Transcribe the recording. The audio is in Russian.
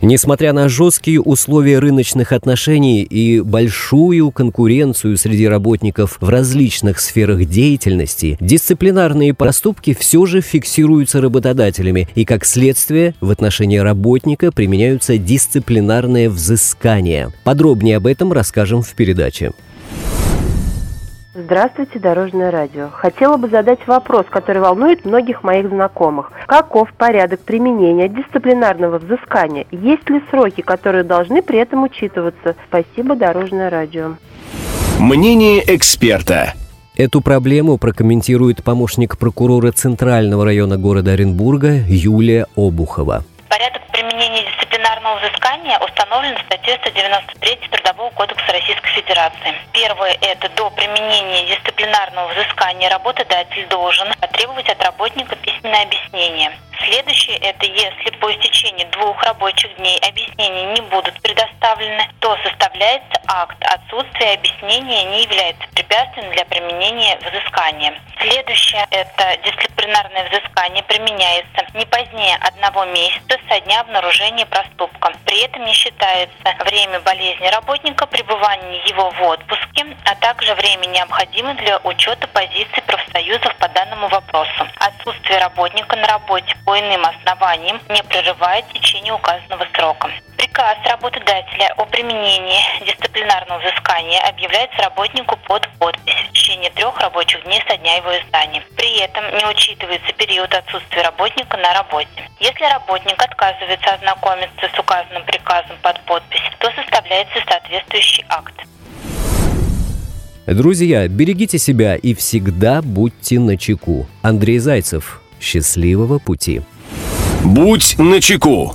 Несмотря на жесткие условия рыночных отношений и большую конкуренцию среди работников в различных сферах деятельности, дисциплинарные проступки все же фиксируются работодателями, и как следствие в отношении работника применяются дисциплинарные взыскания. Подробнее об этом расскажем в передаче. Здравствуйте, Дорожное радио. Хотела бы задать вопрос, который волнует многих моих знакомых. Каков порядок применения дисциплинарного взыскания? Есть ли сроки, которые должны при этом учитываться? Спасибо, Дорожное радио. Мнение эксперта. Эту проблему прокомментирует помощник прокурора Центрального района города Оренбурга Юлия Обухова. Порядок применения дисциплинарного взыскания установлен в статье 193 Трудового кодекса Российской Федерации. Первое – это до применения дисциплинарного взыскания работодатель должен потребовать от работника письменное объяснение. Следующее – это если по истечении двух рабочих дней объяснения не будут предоставлены, то составляется акт. Отсутствие объяснения не является препятствием для применения взыскания. Следующее – это дисциплинарное взыскание применяется не позднее одного месяца со дня обнаружения проступка. При этом не считается время болезни работника, пребывание его в отпуске, а также время необходимое для учета позиций профсоюзов по данному вопросу. Отсутствие работника на работе по иным основаниям не прерывает течение указанного срока. Приказ работодателя о применении дисциплинарного взыскания объявляется работнику под подпись в течение трех рабочих дней со дня его издания. При этом не учитывается период отсутствия работника на работе. Если работник отказывается ознакомиться с указанным приказом под подпись, то составляется соответствующий акт. Друзья, берегите себя и всегда будьте начеку. Андрей Зайцев. Счастливого пути. «Будь начеку».